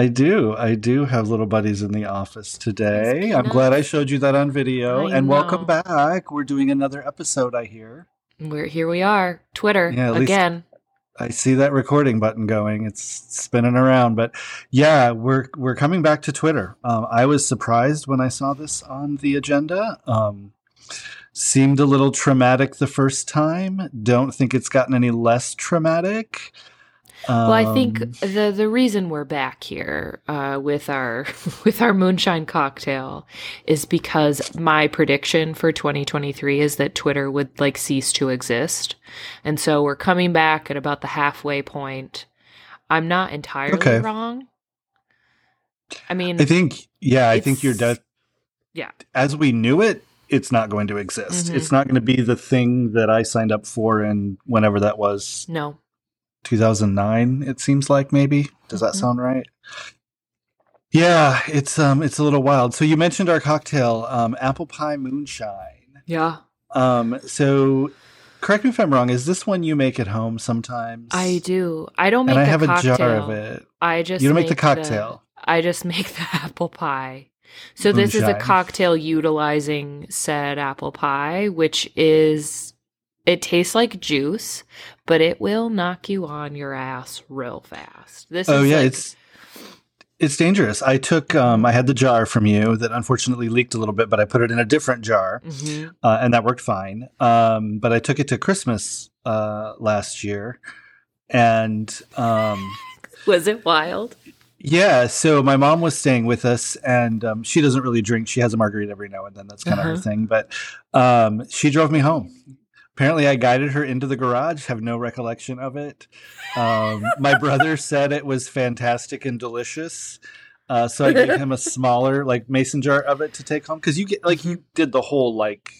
I do. I do have little buddies in the office today. I'm glad I showed you that on video. I and welcome back. We're doing another episode, I hear. We're here. We are Twitter Yeah, again. I see that recording button going. It's spinning around, but yeah, we're we're coming back to Twitter. Um, I was surprised when I saw this on the agenda. Um, seemed a little traumatic the first time. Don't think it's gotten any less traumatic. Well, I think Um, the the reason we're back here uh, with our with our moonshine cocktail is because my prediction for 2023 is that Twitter would like cease to exist, and so we're coming back at about the halfway point. I'm not entirely Okay. wrong. I mean, I think yeah, I think you're dead. yeah. As we knew it, it's not going to exist. Mhm. It's not going to be the thing that I signed up for and whenever that was. no, 2009 it seems like maybe? Does that Mhm. sound right? Yeah it's um it's a little wild. So you mentioned our cocktail um apple pie moonshine. Yeah, um so correct me if i'm wrong is this one you make at home sometimes? I do. I don't make and i have cocktail. a jar of it. I just you don't make the cocktail. I just make the apple pie. So this is a cocktail utilizing said apple pie, which is it tastes like juice, but it will knock you on your ass real fast. This oh yeah like- it's it's dangerous i took um i had the jar from you that unfortunately leaked a little bit but i put it in a different jar Mhm. uh, and that worked fine. Um, but I took it to Christmas uh, last year, and um, Was it wild? yeah, so my mom was staying with us, and um, she doesn't really drink. She has a margarita every now and then. That's kind of her Uh-huh. thing. But um, she drove me home. Apparently, I guided her into the garage. Have no recollection of it. Um, my brother said it was fantastic and delicious. Uh, so I gave him a smaller, like mason jar of it to take home because you get like you did the whole like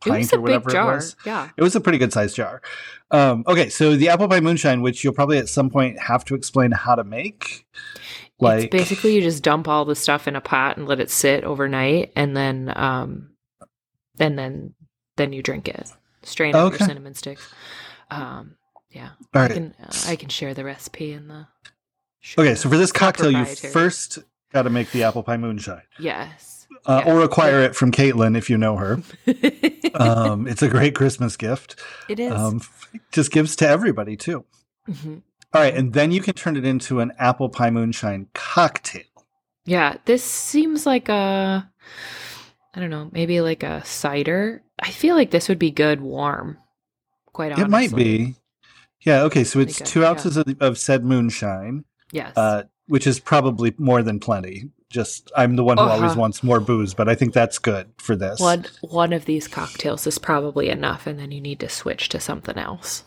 Mm-hmm. It pint was a or whatever big jar. it was. Yeah. It was a pretty good sized jar. Um, okay, so the apple pie moonshine, which you'll probably at some point have to explain how to make. Like it's basically you just dump all the stuff in a pot and let it sit overnight and then um and then then you drink it. Strain Okay. your cinnamon sticks. Um yeah. all I can uh, I can share the recipe in the Okay, so for this cocktail, you first got to make the apple pie moonshine, Yes. uh, Yeah. or acquire it from Caitlin if you know her. Um, it's a great Christmas gift. it is. Um, just gives to everybody too. Mhm. All right, and then you can turn it into an apple pie moonshine cocktail. Yeah, this seems like a I don't know, maybe like a cider. I feel like this would be good warm. Quite honestly. It might be. Yeah. Okay. So it's two yeah. ounces of, of said moonshine. Yes. uh, which is probably more than plenty. Just I'm the one who always Uh-huh. wants more booze, but I think that's good for this. one one of these cocktails is probably enough and then you need to switch to something else.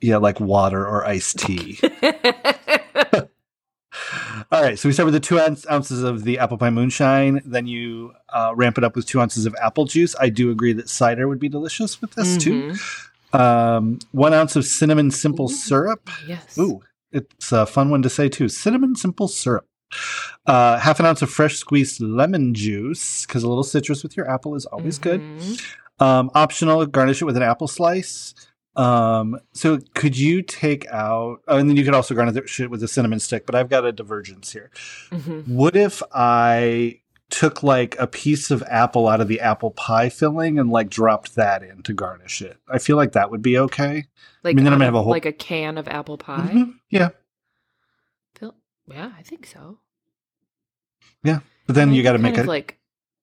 Yeah, like water or iced tea. All right, so we start with the two ounces of the apple pie moonshine. Then you uh, ramp it up with two ounces of apple juice. I do agree that cider would be delicious with this too. Mhm. Um, one ounce of cinnamon simple Ooh. syrup. Yes. Ooh, it's a fun one to say too. Cinnamon simple syrup. Uh, half an ounce of fresh squeezed lemon juice because a little citrus with your apple is always good. Mhm. Um, optional, garnish it with an apple slice. Um, so could you take out, oh, and then you could also garnish it with a cinnamon stick, but I've got a divergence here. Mhm. What if I took like a piece of apple out of the apple pie filling and like dropped that in to garnish it? I feel like that would be okay. Like I mean, then I'm gonna have a whole- like a can of apple pie. Mhm. Yeah. Yeah, I think so. Yeah, but then you got to make it. like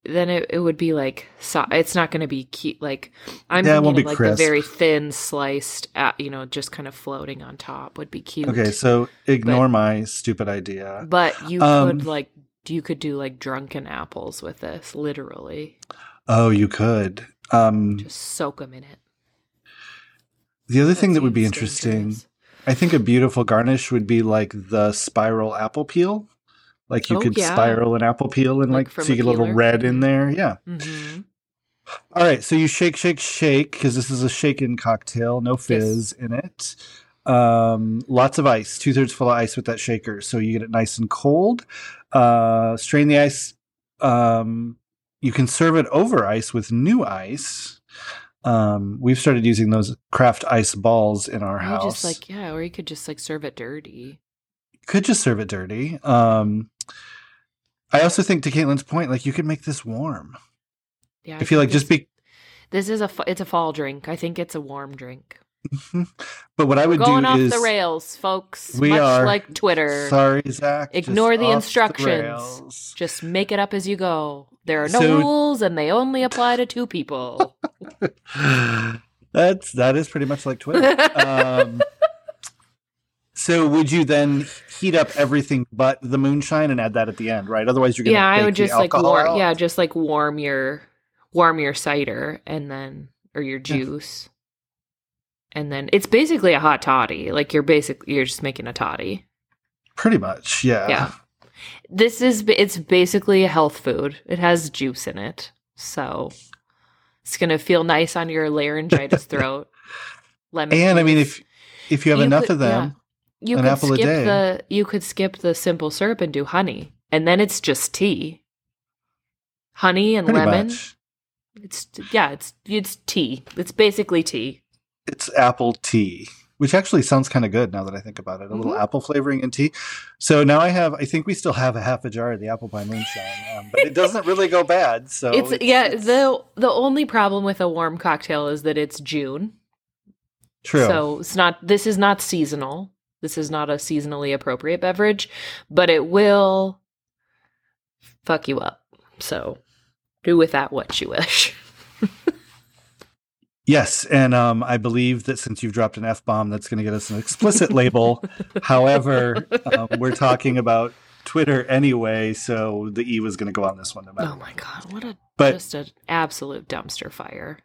then it, it would be like so, it's not going to be cute like i'm Yeah, thinking won't of be like crisp. the very thin sliced uh, you know just kind of floating on top would be cute okay, so ignore my stupid idea. but you Um, could like you could do like drunken apples with this literally Oh, you could. Um, just soak them in it the other thing that would be interesting. I think a beautiful garnish would be like the spiral apple peel. Like you Oh, could yeah. spiral an apple peel and Like like, so you a get a little red in there. Yeah. Mhm. All right. So you shake, shake, shake because this is a shaken cocktail, no fizz in it. Um, lots of ice, two thirds full of ice with that shaker. So you get it nice and cold. Uh, strain the ice. Um, you can serve it over ice with new ice. Um, we've started using those craft ice balls in our house. just like yeah or you could just like serve it dirty could just serve it dirty. Um, I also think to Caitlin's point, like you could make this warm. Yeah, I feel like just be. This is a it's a fall drink. I think it's a warm drink. But what I would going do off is the rails, folks. We much are. like Twitter. Sorry, Zach. Ignore the instructions. rails. Just make it up as you go. There are no So- rules, and they only apply to two people. That's that is pretty much like Twitter. um, so would you then heat up everything but the moonshine and add that at the end, right? Otherwise, you're gonna yeah, I would just like warm. out. Yeah, just like warm your warm your cider, and then or your Yeah. juice, and then it's basically a hot toddy. Like you're basically You're just making a toddy. pretty much. Yeah. Yeah. This is it's basically a health food. It has juice in it, so it's gonna feel nice on your laryngitis throat. Lemon. And I mean, if if you have You enough could- of them, you an could skip the you could skip the simple syrup and do honey, and then it's just tea. Honey and pretty lemon. much, It's yeah, it's it's tea. It's basically tea. it's apple tea, which actually sounds kind of good now that I think about it. A little Mhm. apple flavoring in tea. So now I have. I think we still have a half a jar of the apple pie moonshine, um, but it doesn't really go bad. So it's, yeah. the The only problem with a warm cocktail is that it's June, true. so it's not. This is not seasonal. This is not a seasonally appropriate beverage, but it will fuck you up. So do with that what you wish. Yes, and um, I believe that since you've dropped an f bomb, that's going to get us an explicit label. However, um, we're talking about Twitter anyway, so the e was going to go on this one no matter. Oh my god, what a But just an absolute dumpster fire.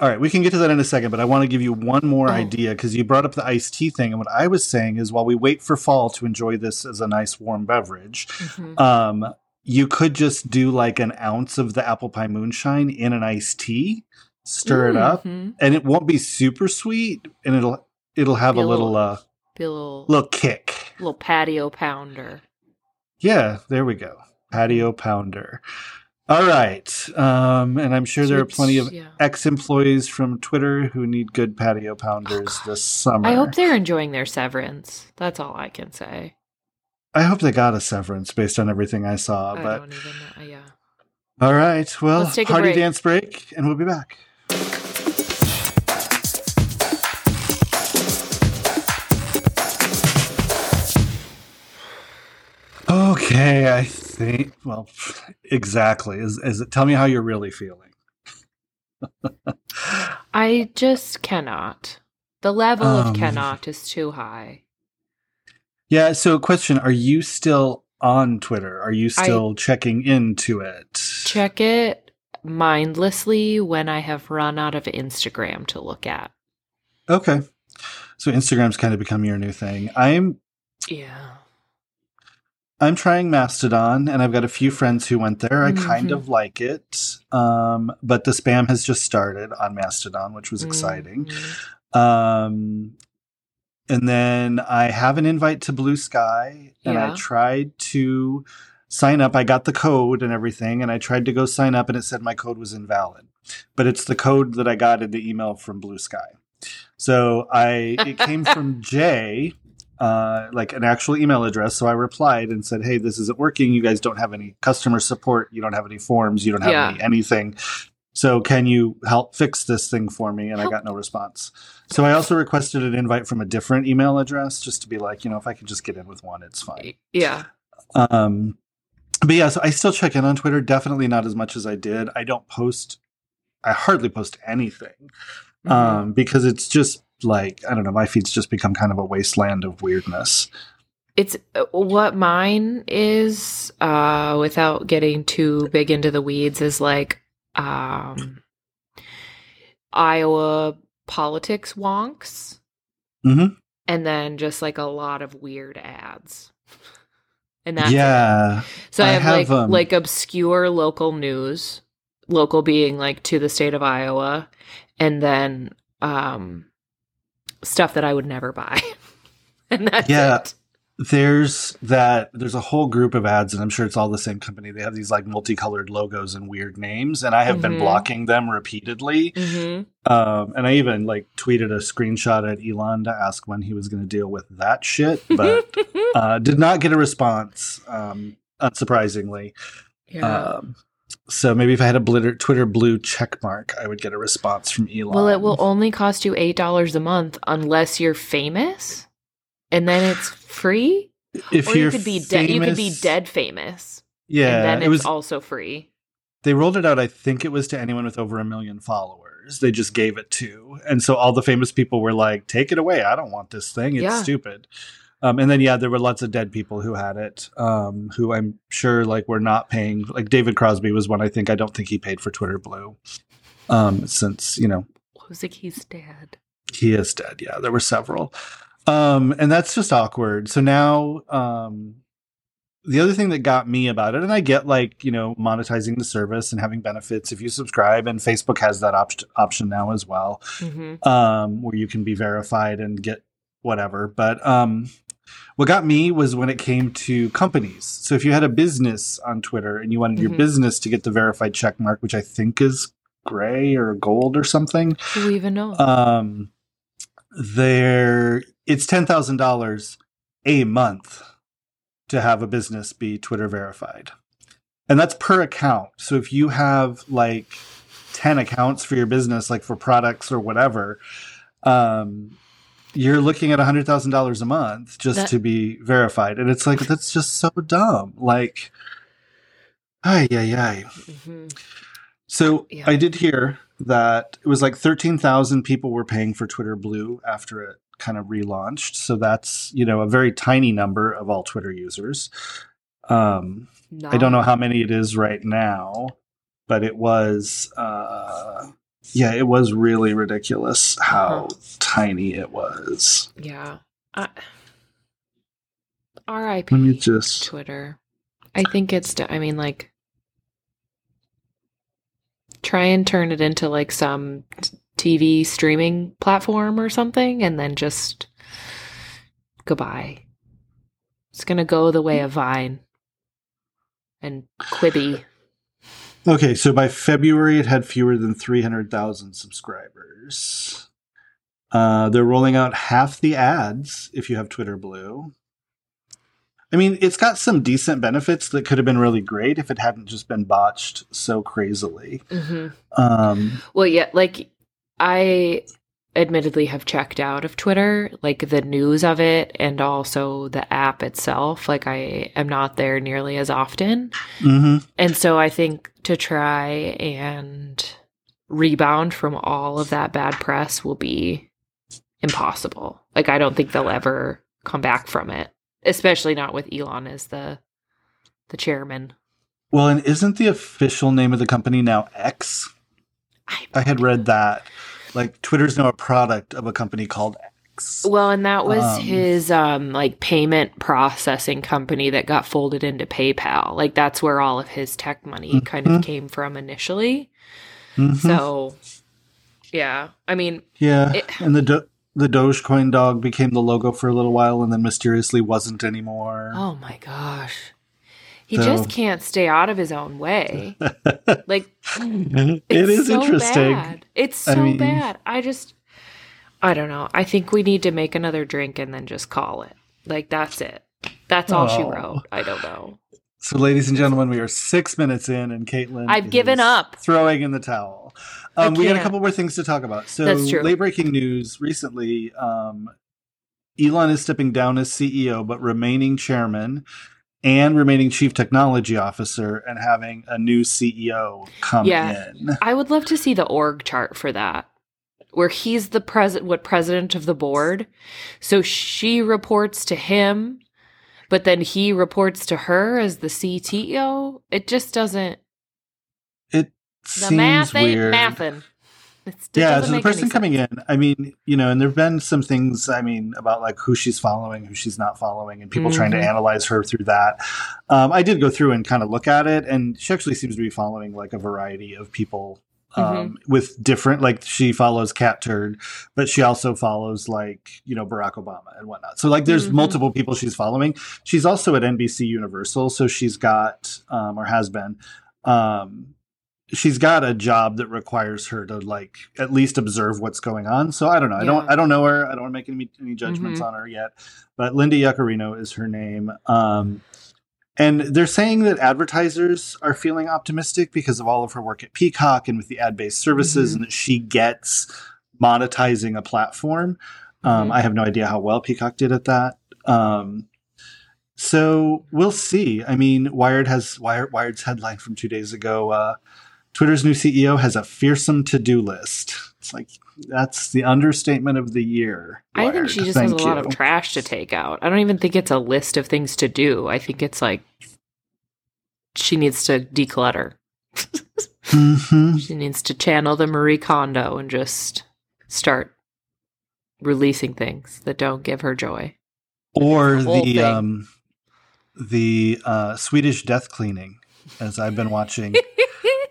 All right, we can get to that in a second. But I want to give you one more Oh. idea because you brought up the iced tea thing, and what I was saying is while we wait for fall to enjoy this as a nice warm beverage, Mhm. um, you could just do like an ounce of the apple pie moonshine in an iced tea, stir it up, Mhm. and it won't be super sweet, and it'll it'll have Be a little little- uh little, little kick. little patio pounder. Yeah, there we go. Patio pounder. All right, um, and I'm sure there are plenty of Yeah. ex-employees from Twitter who need good patio pounders this summer. I hope they're enjoying their severance. That's all I can say. I hope they got a severance based on everything I saw. I but don't even know. Yeah. all right, well, Let's take a party break. dance break, and we'll be back. Okay, I think. Well, exactly. Is is it? Tell me how you're really feeling. I just cannot. The level Um, of cannot is too high. Yeah. So, question: Are you still on Twitter? Are you still checking into it? Check it mindlessly when I have run out of Instagram to look at. Okay. So Instagram's kind of become your new thing. I'm Yeah. I'm trying Mastodon, and I've got a few friends who went there. I kind Mhm. of like it, um, but the spam has just started on Mastodon, which was exciting. Mhm. Um, and then I have an invite to Bluesky, and I tried to sign up. I got the code and everything, and I tried to go sign up, and it said my code was invalid. But it's the code that I got in the email from Bluesky. So I it came from Jay, uh, like an actual email address. So I replied and said, "Hey, this isn't working. You guys don't have any customer support. You don't have any forms. You don't have Yeah. any anything. So can you help fix this thing for me?" And I got no response. So I also requested an invite from a different email address just to be like, you know, if I could just get in with one, it's fine. Yeah. Um, but yeah, so I still check in on Twitter. Definitely not as much as I did. I don't post. I hardly post anything Mhm. um, because it's just like I don't know. My feed's just become kind of a wasteland of weirdness. It's uh, what mine is, uh, without getting too big into the weeds, is like um, Iowa politics wonks, Mhm. and then just like a lot of weird ads. And that's it. yeah, So I I have, have, like um, like obscure local news, local being like to the state of Iowa, and then um stuff that I would never buy. and that's Yeah. it. there's that. There's a whole group of ads, and I'm sure it's all the same company. They have these like multicolored logos and weird names, and I have been Mhm. blocking them repeatedly. hmm Um, and I even like tweeted a screenshot at Elon to ask when he was going to deal with that shit, but uh, did not get a response. Um, unsurprisingly. Yeah. Um, so maybe if I had a blitter, Twitter blue check mark, I would get a response from Elon. well, it will only cost you eight dollars a month unless you're famous, and then it's free. if or you could be dead. You could be dead famous, Yeah, and then it was. also free. they rolled it out. I think it was to anyone with over a million followers. They just gave it to, and so all the famous people were like, "Take it away! I don't want this thing. It's Yeah. stupid." Um, and then yeah, there were lots of dead people who had it, um, who I'm sure like were not paying. Like David Crosby was one. I think I don't think he paid for Twitter Blue, um, since you know it? He's dead. he is dead. Yeah, there were several. Um, and that's just awkward. So now, um, the other thing that got me about it, and I get like, you know, monetizing the service and having benefits if you subscribe, and Facebook has that op- option now as well, hmm um, where you can be verified and get whatever. But um, what got me was when it came to companies. So if you had a business on Twitter and you wanted your Mhm. business to get the verified check mark, which I think is gray or gold or something, Who even knows? um there it's ten thousand dollars a month to have a business be twitter verified and that's per account so if you have like 10 accounts for your business like for products or whatever um you're looking at $100000 a month just That- to be verified and it's like that's just so dumb like ay ay ay hmm so Yeah. I did hear that it was like 13,000 people were paying for Twitter Blue after it kind of relaunched. So that's, you know, a very tiny number of all Twitter users. Um, I don't know how many it is right now, but it was, uh, yeah, it was really ridiculous how tiny it was. Yeah. I- R.I.P. Let me just, Twitter. I think it's. I mean, like, try and turn it into like some TV streaming platform or something, and then just goodbye. It's gonna go the way of Vine and Quibi. Okay, so by February it had fewer than 300,000 subscribers. Uh, they're rolling out half the ads if you have Twitter Blue. I mean, it's got some decent benefits that could have been really great if it hadn't just been botched so crazily. hmm Um, Well, yeah, like I admittedly have checked out of Twitter, like the news of it and also the app itself. Like I am not there nearly as often. mhm. And so I think to try and rebound from all of that bad press will be impossible. Like I don't think they'll ever come back from it, especially not with Elon as the the chairman. Well, and isn't the official name of the company now X? I, I had read that. Like, Twitter's now a product of a company called X. well, and that was Um, his um like payment processing company that got folded into PayPal. Like that's where all of his tech money kind of came from initially. Mhm. So yeah, I mean, Yeah, It- and the Do- the Dogecoin dog became the logo for a little while, and then mysteriously wasn't anymore. Oh my gosh. He So- just can't stay out of his own way. Like it it's so interesting. Bad. It's I so mean- bad. I just I don't know. I think we need to make another drink and then just call it. Like that's it. That's all she Oh. wrote. I don't know. So, ladies and gentlemen, we are six minutes in, and Caitlin, I've given up. throwing in the towel. Um, we got a couple more things to talk about. So, late breaking news recently: um, Elon is stepping down as CEO, but remaining chairman and remaining chief technology officer, and having a new CEO come Yeah. in. I would love to see the org chart for that. Where he's the president what president of the board. So she reports to him, but then he reports to her as the CTO. It just doesn't It the seems math ain't weird. mathin'. It's, yeah, so the person coming in, I mean, you know, and there have been some things, I mean, about like who she's following, who she's not following, and people trying to Mhm. analyze her through that. Um, I did go through and kind of look at it, and she actually seems to be following like a variety of people um, Mm-hmm. with different, like she follows Cat Turd, but she also follows like, you know, Barack Obama and whatnot. So like there's Mhm. multiple people she's following. She's also at NBC Universal, so she's got, um, or has been, um, she's got a job that requires her to like at least observe what's going on. So I don't know. I don't I don't know her. I don't want to make any any judgments Mhm. on her yet. But Linda Yaccarino is her name. Um and they're saying that advertisers are feeling optimistic because of all of her work at Peacock and with the ad based services, Mhm. and that she gets monetizing a platform. Um, Mhm. I have no idea how well Peacock did at that. Um, so we'll see. I mean, Wired has Wired, Wired's headline from two days ago. Uh, Twitter's new CEO has a fearsome to do list. It's like that's the understatement of the year. I think she just has a Thank lot of trash to take out. I don't even think it's a list of things to do. I think it's like she needs to declutter. Mhm. She needs to channel the Marie Kondo and just start releasing things that don't give her joy. Or The the um, the uh, Swedish death cleaning, as I've been watching.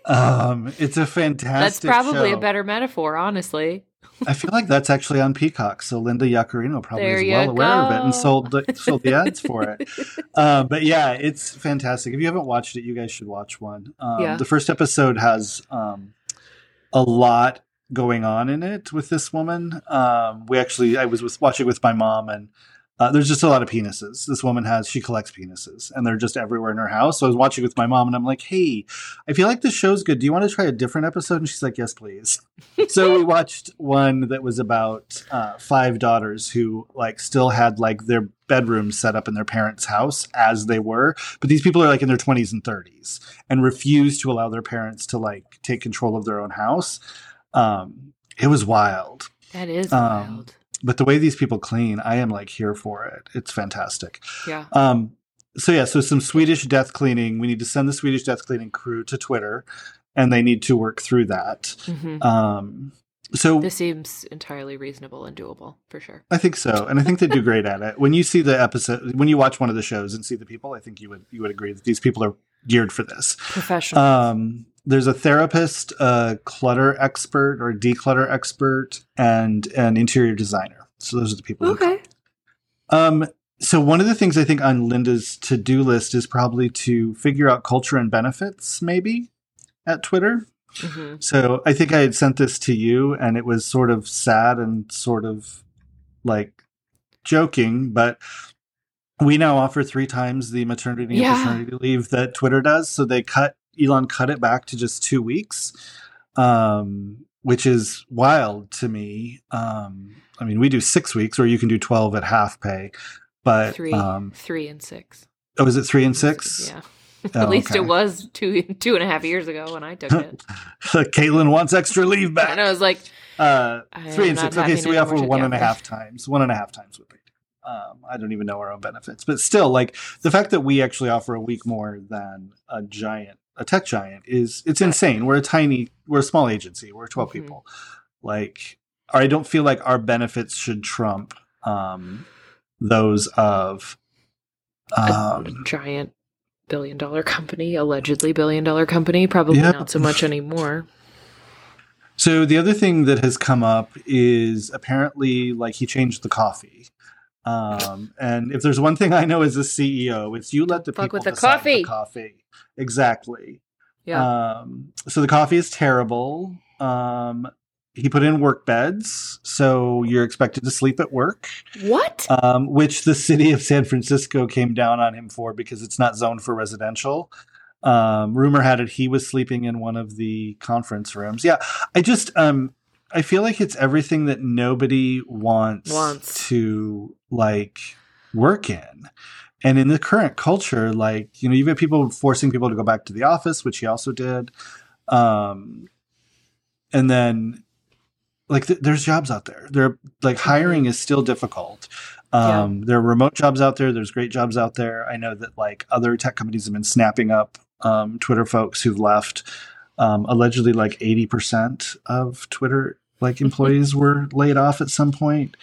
um, it's a fantastic. That's probably show. a better metaphor, honestly. I feel like that's actually on Peacock, so Linda Yaccarino probably There is well aware of it and sold the, sold the ads for it. Uh, but yeah, it's fantastic. If you haven't watched it, you guys should watch one. Um, Yeah. The first episode has um, a lot going on in it with this woman. Um, we actually, I was with, watching with my mom, and uh, there's just a lot of penises. This woman has, she collects penises, and they're just everywhere in her house. So I was watching with my mom, and I'm like, hey, I feel like this show's good. Do you want to try a different episode? And she's like, yes, please so we watched one that was about uh, five daughters who like still had like their bedrooms set up in their parents' house as they were, but these people are like in their 20s and 30s and refuse to allow their parents to like take control of their own house. Um, it was wild, That is Um, wild. But the way these people clean, I am like here for it. It's fantastic. Yeah. Um, so yeah, so some Swedish death cleaning. We need to send the Swedish death cleaning crew to Twitter, and they need to work through that. hmm Um, so This seems entirely reasonable and doable for sure. I think so, and I think they do great at it. When you see the episode, when you watch one of the shows and see the people, I think you would you would agree that these people are geared for this. Professional. Um, there's a therapist, a clutter expert or declutter expert, and an interior designer. So those are the people. okay. um, so one of the things I think on Linda's to-do list is probably to figure out culture and benefits, maybe at Twitter. hmm So I think I had sent this to you, and it was sort of sad and sort of like joking, but we now offer three times the maternity Yeah. and paternity leave that Twitter does. So they cut Elon cut it back to just two weeks, um, which is wild to me. Um, I mean, we do six weeks, or you can do twelve at half pay. But Three, um, three and six. oh, is it three and six? Yeah. Oh, At least okay. it was two two and a half years ago when I took it. Caitlin wants extra leave back. and I was like, Uh, three and six. Okay, so we offer one and a half times. One and a half times would do. Um, I don't even know our own benefits, but still, like the fact that we actually offer a week more than a giant, a tech giant, is it's insane. We're a tiny, we're a small agency. We're 12 Mhm. people. Like, I don't feel like our benefits should trump um, those of. a Um, giant billion dollar company, allegedly billion dollar company, probably Yeah. not so much anymore. So the other thing that has come up is apparently like he changed the coffee. Um, and if there's one thing I know as a CEO, it's you let the Fuck people with the coffee. coffee. Exactly. Yeah. Um, so the coffee is terrible. Um, he put in work beds, so you're expected to sleep at work, what? um, which the city of San Francisco came down on him for because it's not zoned for residential. Um, rumor had it he was sleeping in one of the conference rooms. Yeah, I just um, I feel like it's everything that nobody wants, Wants. to like work in. And in the current culture, like, you know, you've got people forcing people to go back to the office, which he also did. Um, and then, like, th- there's jobs out there. There, like, hiring is still difficult. Um, There are remote jobs out there. There's great jobs out there. I know that, like, other tech companies have been snapping up um, Twitter folks who've left. Um, allegedly, like, 80% of Twitter, like, employees were laid off at some point.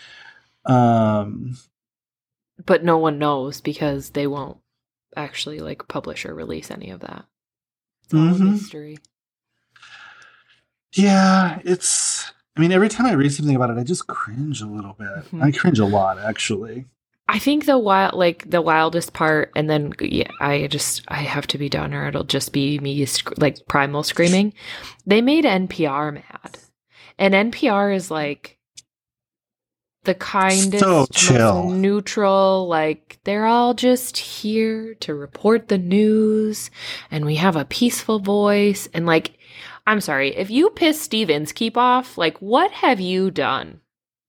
Um, But no one knows because they won't actually like publish or release any of that. It's all a Mhm. mystery. Yeah, it's. I mean, every time I read something about it, I just cringe a little bit. Mhm. I cringe a lot, actually. I think the wild, like the wildest part, and then yeah, I just I have to be done, or it'll just be me sc- like primal screaming. They made NPR mad, and NPR is like the kindest, So most chill. neutral. Like they're all just here to report the news, and we have a peaceful voice. And like, I'm sorry if you piss Steve Inskeep off. Like, what have you done?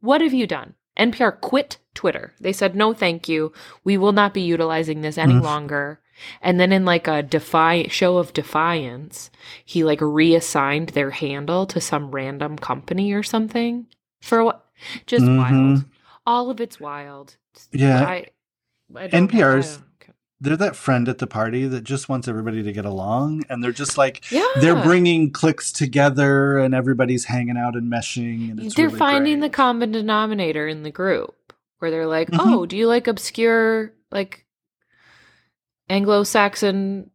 What have you done? NPR quit Twitter. They said no, thank you. We will not be utilizing this any Mm. longer. And then in like a defy show of defiance, he like reassigned their handle to some random company or something for what? Just Mhm. wild. All of it's wild. Yeah. I, I NPR's They're that friend at the party that just wants everybody to get along, and they're just like Yeah, they're bringing cliques together, and everybody's hanging out and meshing, and it's they're really finding the common denominator in the group where they're like, Mhm. "Oh, do you like obscure like Anglo-Saxon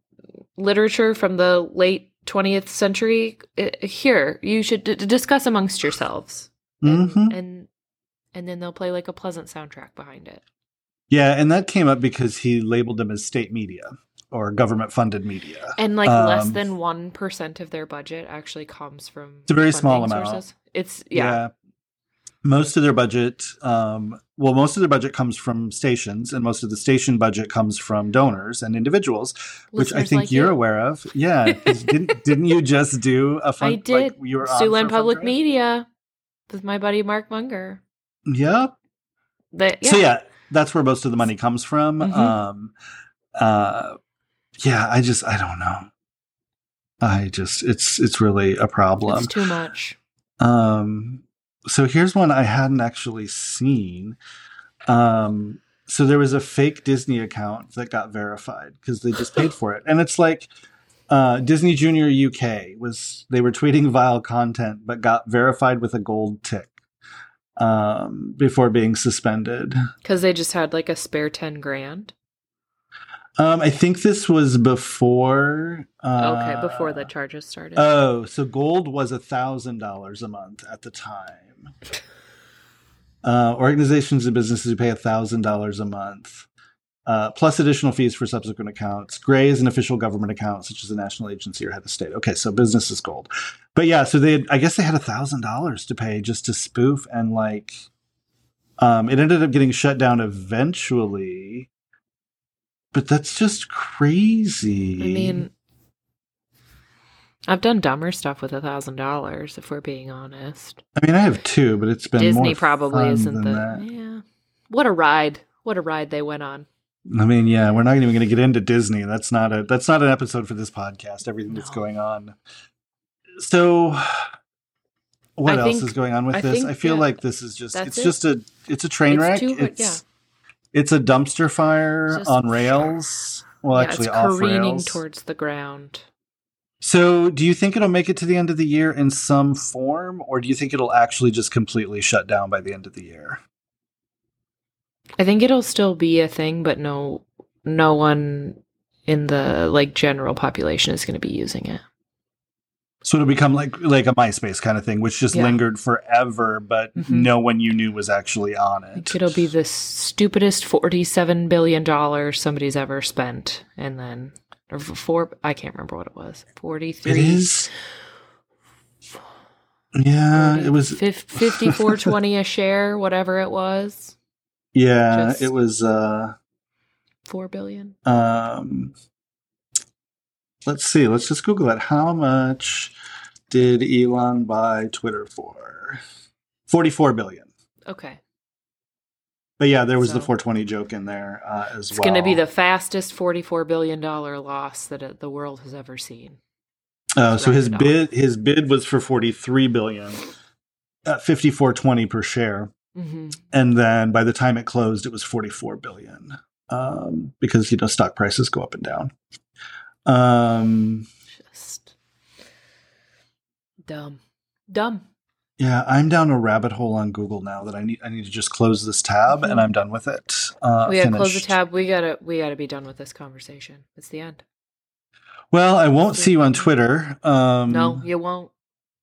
literature from the late 20th century? Here, you should d- discuss amongst yourselves." And, Mhm. and and then they'll play like a pleasant soundtrack behind it. Yeah, and that came up because he labeled them as state media or government funded media. And like less Um, than 1% of their budget actually comes from It's a very small amount. sources. It's yeah. Most of their budget, um, well, most of their budget comes from stations, and most of the station budget comes from donors and individuals, which I think like you're you. aware of. Yeah, didn't didn't you just do a fun? I did. Like, you were on Siouxland Public fundraiser? Media with my buddy Mark Munger. Yep. That yeah. So yeah, that's where most of the money comes from. Mhm. Um, uh, yeah, I just I don't know. I just it's it's really a problem. it's too much. Um, so here's one I hadn't actually seen. Um, so there was a fake Disney account that got verified because they just paid for it, and it's like uh, Disney Junior UK was they were tweeting vile content but got verified with a gold tick um, before being suspended. Because they just had like a spare 10 grand. Um, I think this was before. Uh, okay, before the charges started. Oh, so gold was a thousand dollars a month at the time. Uh, organizations and businesses who pay a thousand dollars a month, uh, plus additional fees for subsequent accounts. Gray is an official government account, such as a national agency or head of state. Okay, so business is gold, but yeah, so they, had, I guess they had a thousand dollars to pay just to spoof, and like, um, it ended up getting shut down eventually. But that's just crazy. I mean, I've done dumber stuff with a thousand dollars, if we're being honest. I mean, I have two, but it's been Disney more probably isn't the that. yeah. What a ride! What a ride they went on. I mean, yeah, we're not even going to get into Disney. That's not a that's not an episode for this podcast. Everything that's going on. So, what I else think- is going on with I this? think, I feel yeah, like this is just it's it. just a it's a train It's wreck. too- it's it's a dumpster fire Just- on rails. Well, yeah, actually, it's off careening rails. towards the ground. So, do you think it'll make it to the end of the year in some form, or do you think it'll actually just completely shut down by the end of the year? I think it'll still be a thing, but no, no one in the like general population is going to be using it. So it'll become like like a MySpace kind of thing, which just Yeah. lingered forever, but Mhm. no one you knew was actually on it. Like it'll be the stupidest forty-seven billion dollars somebody's ever spent, and then or four. I can't remember what it was. Forty-three. is. Yeah, it was. fifty-four twenty a share, whatever it was. Yeah, just- it was. uh Four billion. Um, let's see. Let's just Google it. How much did Elon buy Twitter for? Forty-four billion. Okay, But yeah, there was the 420 joke in there uh, as it's well. It's going to be the fastest forty-four billion dollar loss that it, the world has ever seen. Uh, so his bid his bid was for 43 billion at 54.20 per share hmm and then by the time it closed it was 44 billion um, because you know stock prices go up and down um, Just dumb, dumb. yeah i'm down a rabbit hole on google now that i need i need to just close this tab and i'm done with it uh, we gotta close the tab. We gotta we gotta be done with this conversation. It's the end. well i won't see you on twitter um, no, you won't.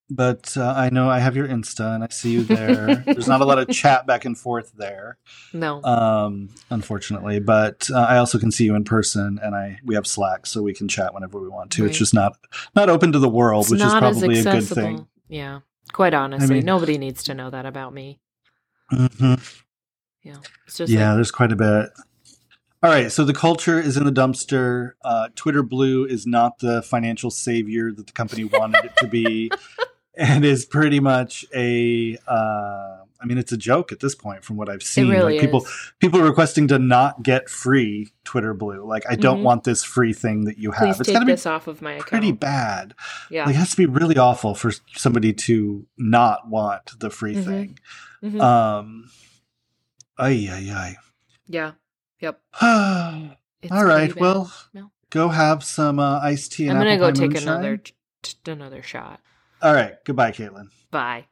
But uh, i know i have your insta and i see you there there's not a lot of chat back and forth there No. um, unfortunately. But uh, I also can see you in person, and I we have Slack, so we can chat whenever we want to. It's just not not open to the world, it's which is probably a good thing. Yeah. Quite honestly, mean- nobody needs to know that about me. Mm-hmm. Yeah, it's just Yeah, like, there's quite a bit. All right, so the culture is in the dumpster. Uh, Twitter Blue is not the financial savior that the company wanted it to be, and is pretty much a. Uh, I mean, it's a joke at this point, from what I've seen. really like people, is. people requesting to not get free Twitter Blue. Like, I don't Mhm. want this free thing that you have. Please it's take got to be this off of my account. pretty bad. Yeah. Like, it has to be really awful for somebody to not want the free Mhm. thing. Mhm. Um, ay, ay, yeah. Yep. ay. All right. Well, No. go have some uh, iced tea. And I'm gonna go take moonshine. another t- another shot. All right. Goodbye, Caitlin. Bye.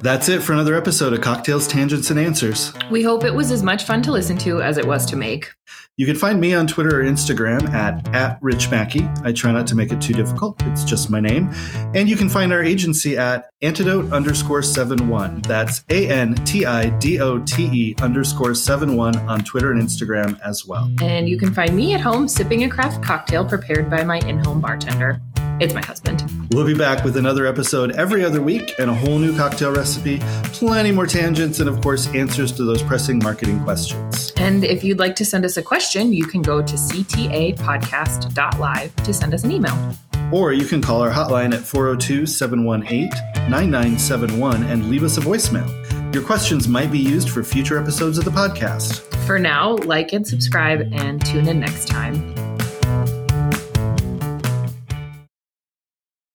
That's it for another episode of Cocktails, Tangents, and Answers. We hope it was as much fun to listen to as it was to make. You can find me on Twitter or Instagram at, at Rich Mackey. I try not to make it too difficult. It's just my name. And you can find our agency at antidote underscore seven one. That's A N T I D O T E underscore seven one on Twitter and Instagram as well. And you can find me at home sipping a craft cocktail prepared by my in-home bartender. It's my husband. We'll be back with another episode every other week and a whole new cocktail recipe, plenty more tangents, and of course, answers to those pressing marketing questions. And if you'd like to send us a question, you can go to ctapodcast.live to send us an email. Or you can call our hotline at 402 718 9971 and leave us a voicemail. Your questions might be used for future episodes of the podcast. For now, like and subscribe and tune in next time.